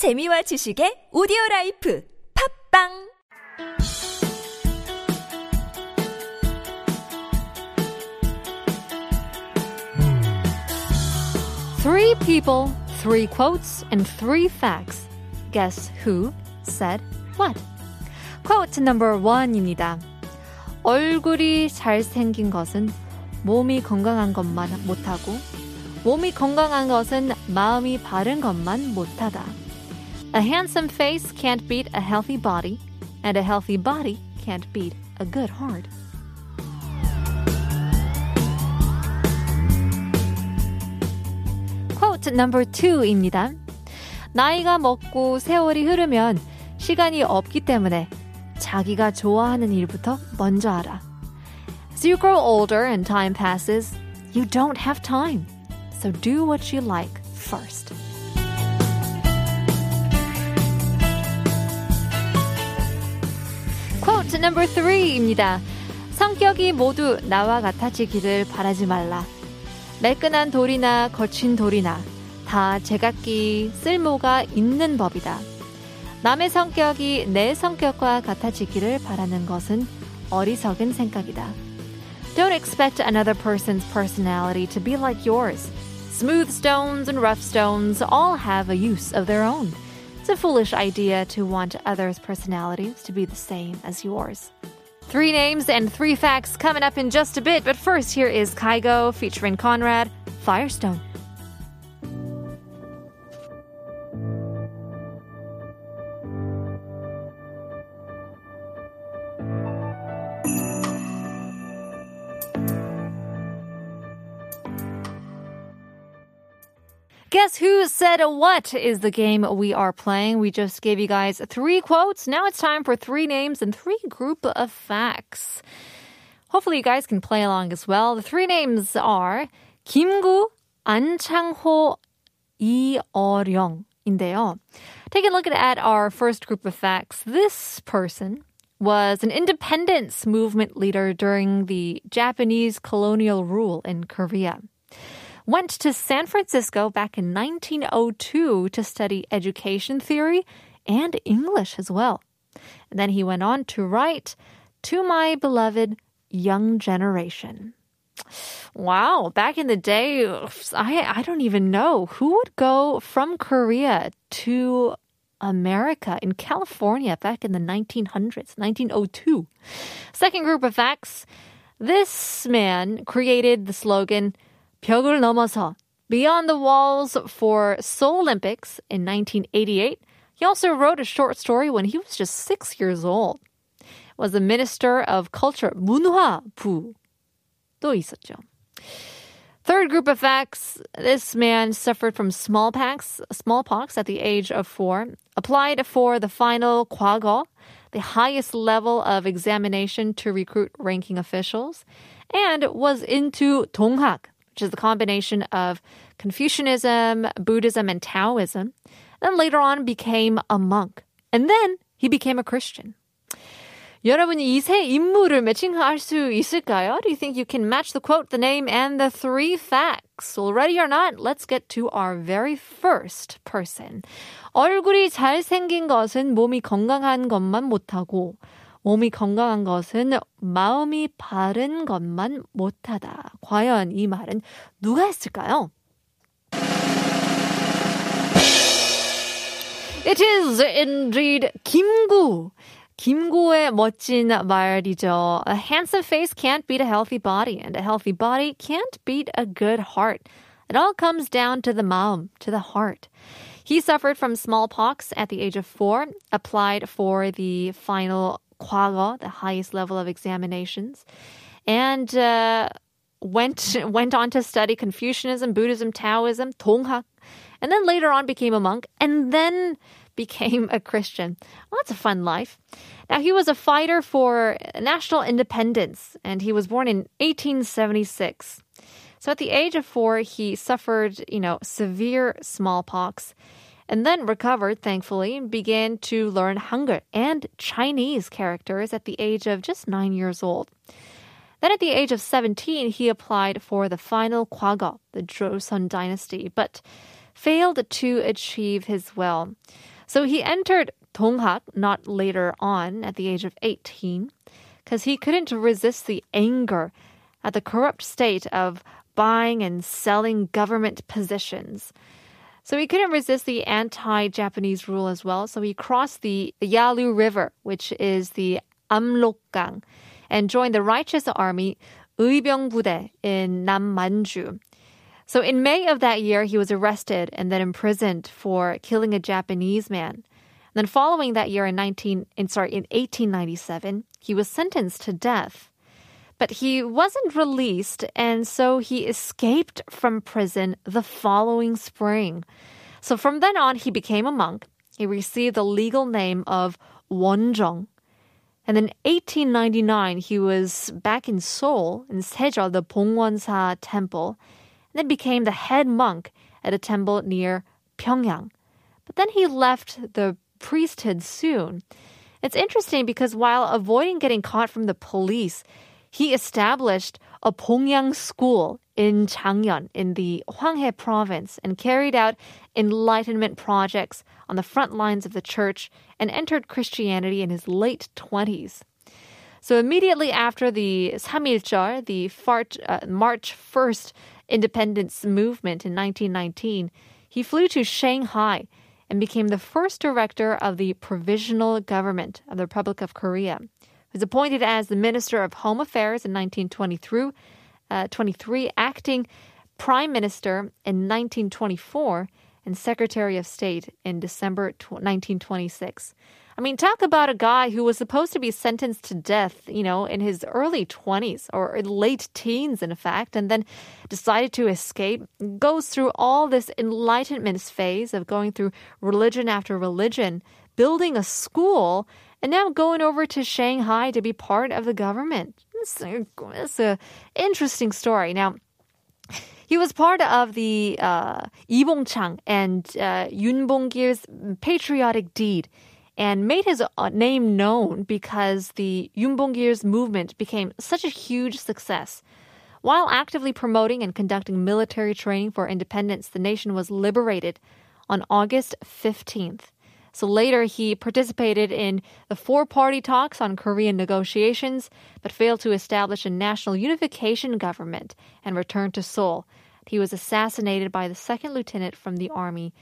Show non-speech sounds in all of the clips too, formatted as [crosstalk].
재미와 지식의 오디오 라이프 팝빵 Three people, three quotes, and three facts. Guess who said what? Quote number one입니다. 얼굴이 잘생긴 것은 몸이 건강한 것만 못하고 몸이 건강한 것은 마음이 바른 것만 못하다. A handsome face can't beat a healthy body, and a healthy body can't beat a good heart. Quote number two입니다. 나이가 먹고 세월이 흐르면 시간이 없기 때문에 자기가 좋아하는 일부터 먼저 알아. As you grow older and time passes, you don't have time. So do what you like first. Quote number three입니다. 성격이 모두 나와 같아지기를 바라지 말라. 매끈한 돌이나 거친 돌이나 다 제각기 쓸모가 있는 법이다. 남의 성격이 내 성격과 같아지기를 바라는 것은 어리석은 생각이다. Don't expect another person's personality to be like yours. Smooth stones and rough stones all have a use of their own. A foolish idea to want others' personalities to be the same as yours. Three names and three facts coming up in just a bit, but first, here is Kygo featuring Conrad, Firestone. Guess who said what is the game we are playing. We just gave you guys three quotes. Now it's time for three names and three group of facts. Hopefully you guys can play along as well. The three names are 김구, 안창호, 이어령인데요. Taking a look at our first group of facts, this person was an independence movement leader during the Japanese colonial rule in Korea went to San Francisco back in 1902 to study education theory and English as well. And then he went on to write To My Beloved Young Generation. Wow, back in the day, I, I don't even know who would go from Korea to America in California back in the 1900s, 1902. Second group of facts this man created the slogan, 벽을 넘어서 Beyond the Walls for Seoul Olympics in 1988. He also wrote a short story when he was just six years old. Was the Minister of Culture, 문화부도 있었죠. Third group of facts. This man suffered from smallpox, smallpox at the age of four, applied for the final 과거, the highest level of examination to recruit ranking officials, and was into 동학, which is the combination of Confucianism, Buddhism, and Taoism. Then later on became a monk. And then he became a Christian. 여러분이 이 세 인물을 매칭할 수 있을까요? Do you think you can match the quote, the name, and the three facts? Well, ready or not, let's get to our very first person. 얼굴이 잘생긴 것은 몸이 건강한 것만 못하고 몸이 건강한 것은 마음이 바른 것만 못하다. 과연 이 말은 누가 했을까요? It is indeed 김구. 김구의 멋진 말이죠. A handsome face can't beat a healthy body, and a healthy body can't beat a good heart. It all comes down to the maum, to the heart. He suffered from smallpox at the age of four, applied for the final 과거, the highest level of examinations, and uh, went [laughs] went on to study Confucianism, Buddhism, Taoism, Tonghak, and then later on became a monk, and then [laughs] became a Christian. Well, that's a fun life. Now, he was a fighter for national independence, and he was born in 1876. So, at the age of four, he suffered, you know, severe smallpox and then recovered, thankfully, and began to learn Hangul and Chinese characters at the age of just nine years old. Then at the age of 17, he applied for the final Kwago, the Joseon dynasty, but failed to achieve his will. So he entered Donghak not later on at the age of 18 because he couldn't resist the anger at the corrupt state of buying and selling government positions. So he couldn't resist the anti-Japanese rule as well. So he crossed the Yalu River, which is the Amlokgang, and joined the righteous army Bude in Nammanju. So in May of that year, he was arrested and then imprisoned for killing a Japanese man. And then following that year in 19, in, sorry, in 1897, he was sentenced to death. But he wasn't released, and so he escaped from prison the following spring. So from then on, he became a monk. He received the legal name of Wonjong. And in 1899, he was back in Seoul in Sejol, the Bongwonsa temple, and then became the head monk at a temple near Pyongyang. But then he left the priesthood soon. It's interesting because while avoiding getting caught from the police, he established a Pongyang school in Changyeon in the Hwanghae province and carried out enlightenment projects on the front lines of the church and entered Christianity in his late 20s. So immediately after the Samiljeol, the uh, March 1st independence movement in 1919, he flew to Shanghai and became the first director of the Provisional Government of the Republic of Korea was appointed as the Minister of Home Affairs in 1923, uh, 23, acting Prime Minister in 1924, and Secretary of State in December 1926. I mean, talk about a guy who was supposed to be sentenced to death, you know, in his early 20s or late teens, in fact, and then decided to escape, goes through all this enlightenment phase of going through religion after religion, building a school, and now going over to Shanghai to be part of the government. It's, it's an interesting story. Now, he was part of the uh, and uh, Bong-gil's patriotic deed and made his uh, name known because the Bong-gil's movement became such a huge success. While actively promoting and conducting military training for independence, the nation was liberated on August 15th. So later, he participated in the four party talks on Korean negotiations, but failed to establish a national unification government and returned to Seoul. He was assassinated by the second lieutenant from the army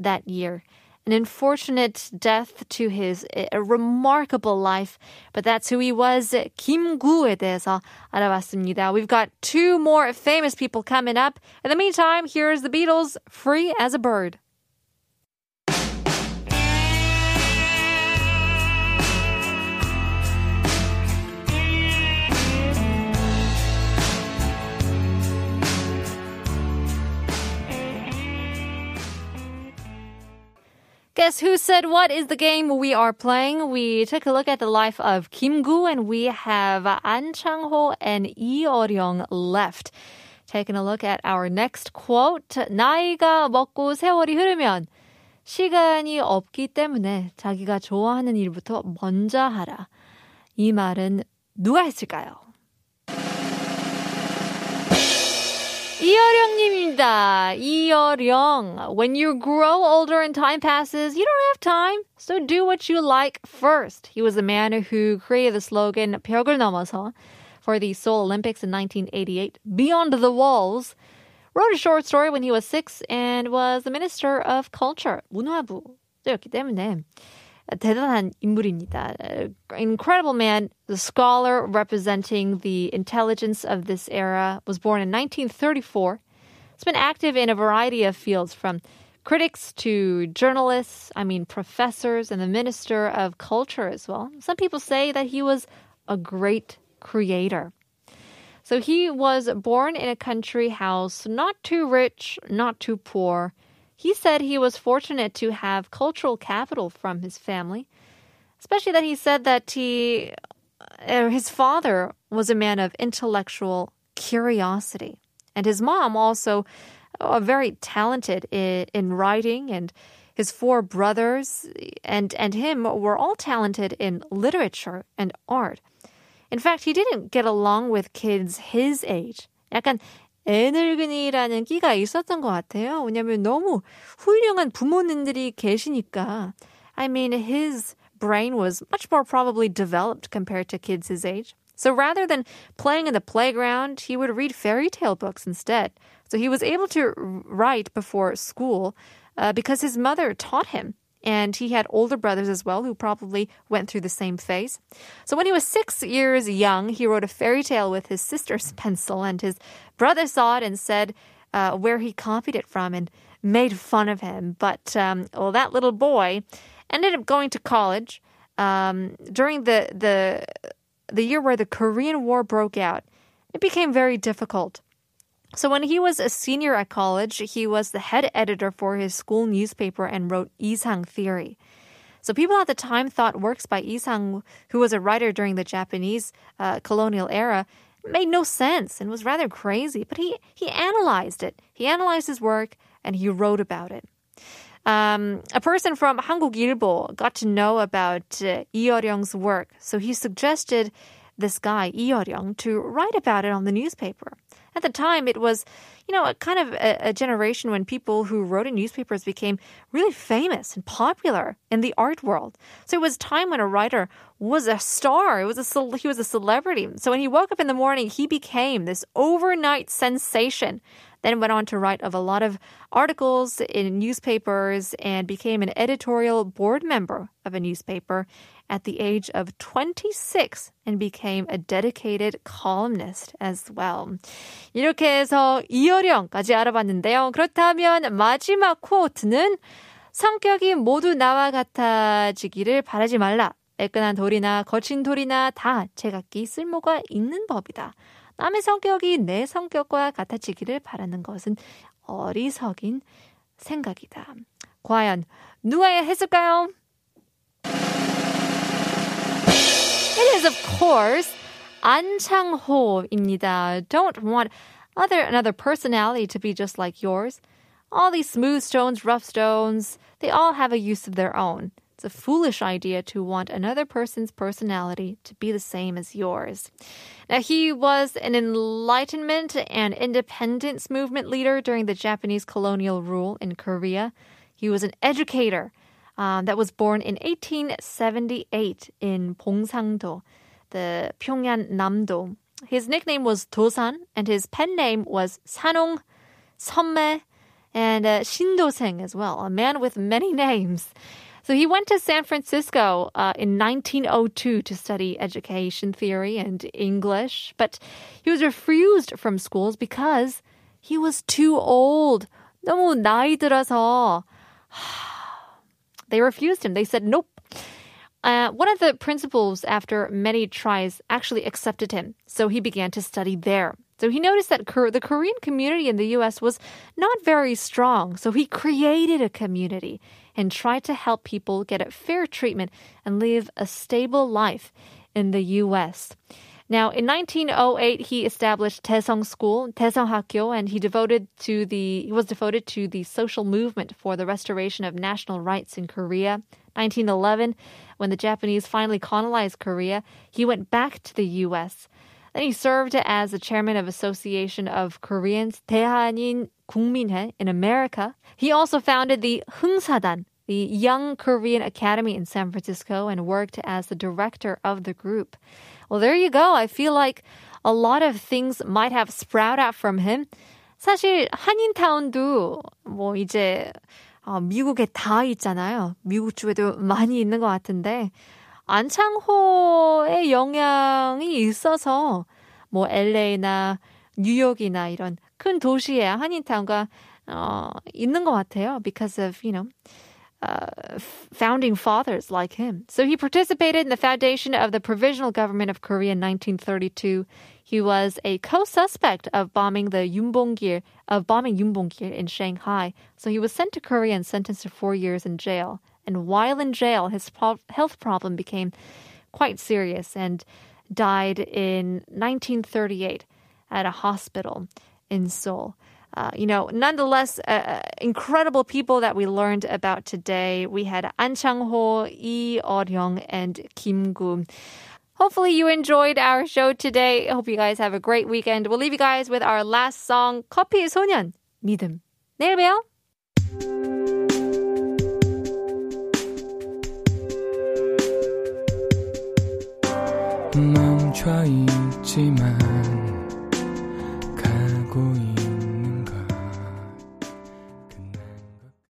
that year. An unfortunate death to his a remarkable life, but that's who he was. 김구에 대해서 알아봤습니다. We've got two more famous people coming up. In the meantime, here's the Beatles, Free as a Bird. Guess who said what is the game we are playing? We took a look at the life of Kim Gu and we have An Chang-ho and Lee Eryong left. Taking a look at our next quote. 나이가 먹고 세월이 흐르면 시간이 없기 때문에 자기가 좋아하는 일부터 먼저 하라. 이 말은 누가 했을까요? 이어령님입니다. 이어령. When you grow older and time passes, you don't have time. So do what you like first. He was the man who created the slogan 벽을 넘어서 for the Seoul Olympics in 1988. Beyond the Walls. Wrote a short story when he was six and was the Minister of Culture, 문화부였기 때문에 대단한 인물입니다. Incredible man, the scholar representing the intelligence of this era, was born in 1934. He's been active in a variety of fields from critics to journalists, I mean, professors, and the Minister of Culture as well. Some people say that he was a great creator. So he was born in a country house, not too rich, not too poor. He said he was fortunate to have cultural capital from his family, especially that he said that he, uh, his father was a man of intellectual curiosity, and his mom also uh, very talented in, in writing and his four brothers and, and him were all talented in literature and art. In fact, he didn't get along with kids his age. 약간 애늙은이라는 끼가 있었던 것 같아요. 왜냐면 너무 훌륭한 부모님들이 계시니까. I mean, his brain was much more probably developed compared to kids his age. So rather than playing in the playground, he would read fairy tale books instead. So he was able to write before school uh, because his mother taught him. And he had older brothers as well who probably went through the same phase. So when he was six years young, he wrote a fairy tale with his sister's pencil, and his brother saw it and said uh, where he copied it from and made fun of him. But um, well, that little boy ended up going to college um, during the the the year where the Korean War broke out. It became very difficult. So when he was a senior at college, he was the head editor for his school newspaper and wrote Isang Theory. So people at the time thought works by Isang, who was a writer during the Japanese uh, colonial era, made no sense and was rather crazy. But he he analyzed it. He analyzed his work and he wrote about it. Um, a person from Hankook Ilbo got to know about uh, Lee work, so he suggested this guy, Lee to write about it on the newspaper. At the time, it was, you know, a kind of a, a, generation when people who wrote in newspapers became really famous and popular in the art world. So it was time when a writer was a star. It was a he was a celebrity. So when he woke up in the morning, he became this overnight sensation then went on to write of a lot of articles in newspapers and became an editorial board member of a newspaper at the age of 26 and became a dedicated columnist as well. 이렇게 해서 이어령까지 알아봤는데요. 그렇다면 마지막 코트는 성격이 모두 나와 같아지기를 바라지 말라. 애끈한 돌이나 거친 돌이나 다 제각기 쓸모가 있는 법이다. 남의 성격이 내 성격과 같아지기를 바라는 것은 어리석인 생각이다. 과연 누가 했을까요? It is of course 안창호입니다. Don't want other another personality to be just like yours. All these smooth stones, rough stones, they all have a use of their own. It's a foolish idea to want another person's personality to be the same as yours. Now, he was an Enlightenment and independence movement leader during the Japanese colonial rule in Korea. He was an educator um, that was born in 1878 in Bongsangdo, the Pyongyang Namdo. His nickname was Dosan, and his pen name was Sanong, Somme, and uh, Shindoseng as well, a man with many names. [laughs] So he went to San Francisco uh, in 1902 to study education theory and English, but he was refused from schools because he was too old. 너무 나이 들어서. [sighs] They refused him. They said, nope. Uh, one of the principals, after many tries, actually accepted him. So he began to study there. So he noticed that the Korean community in the US was not very strong. So he created a community and tried to help people get a fair treatment and live a stable life in the U.S. Now, in 1908, he established Taesong School, Taesong Hakyo, and he devoted to the he was devoted to the social movement for the restoration of national rights in Korea. 1911, when the Japanese finally colonized Korea, he went back to the U.S. Then he served as the chairman of Association of Koreans, 대한인 국민회 in America. He also founded the Heungsadan the Young Korean Academy in San Francisco, and worked as the director of the group. Well, there you go. I feel like a lot of things might have sprouted out from him. 사실 한인타운도 뭐 이제 어, 미국에 다 있잖아요. 미국 쪽에도 많이 있는 것 같은데 안창호의 영향이 있어서 뭐 LA나 뉴욕이나 이런 큰 도시에 한인타운가 어, 있는 것 같아요. Because of, you know, founding fathers like him. So he participated in the foundation of the Provisional Government of Korea in 1932. He was a co-suspect of bombing the Yun Bong-gil of bombing Yun Bong-gil in Shanghai. So he was sent to Korea and sentenced to four years in jail. And while in jail, his pro- health problem became quite serious and died in 1938 at a hospital in Seoul. Uh, you know, nonetheless, uh, uh, incredible people that we learned about today. We had An Chang-ho, Lee Eryong, and Kim Gu. Hopefully you enjoyed our show today. Hope you guys have a great weekend. We'll leave you guys with our last song, 커피의 소년, 믿음. 내일 봬요. 멈춰 있지만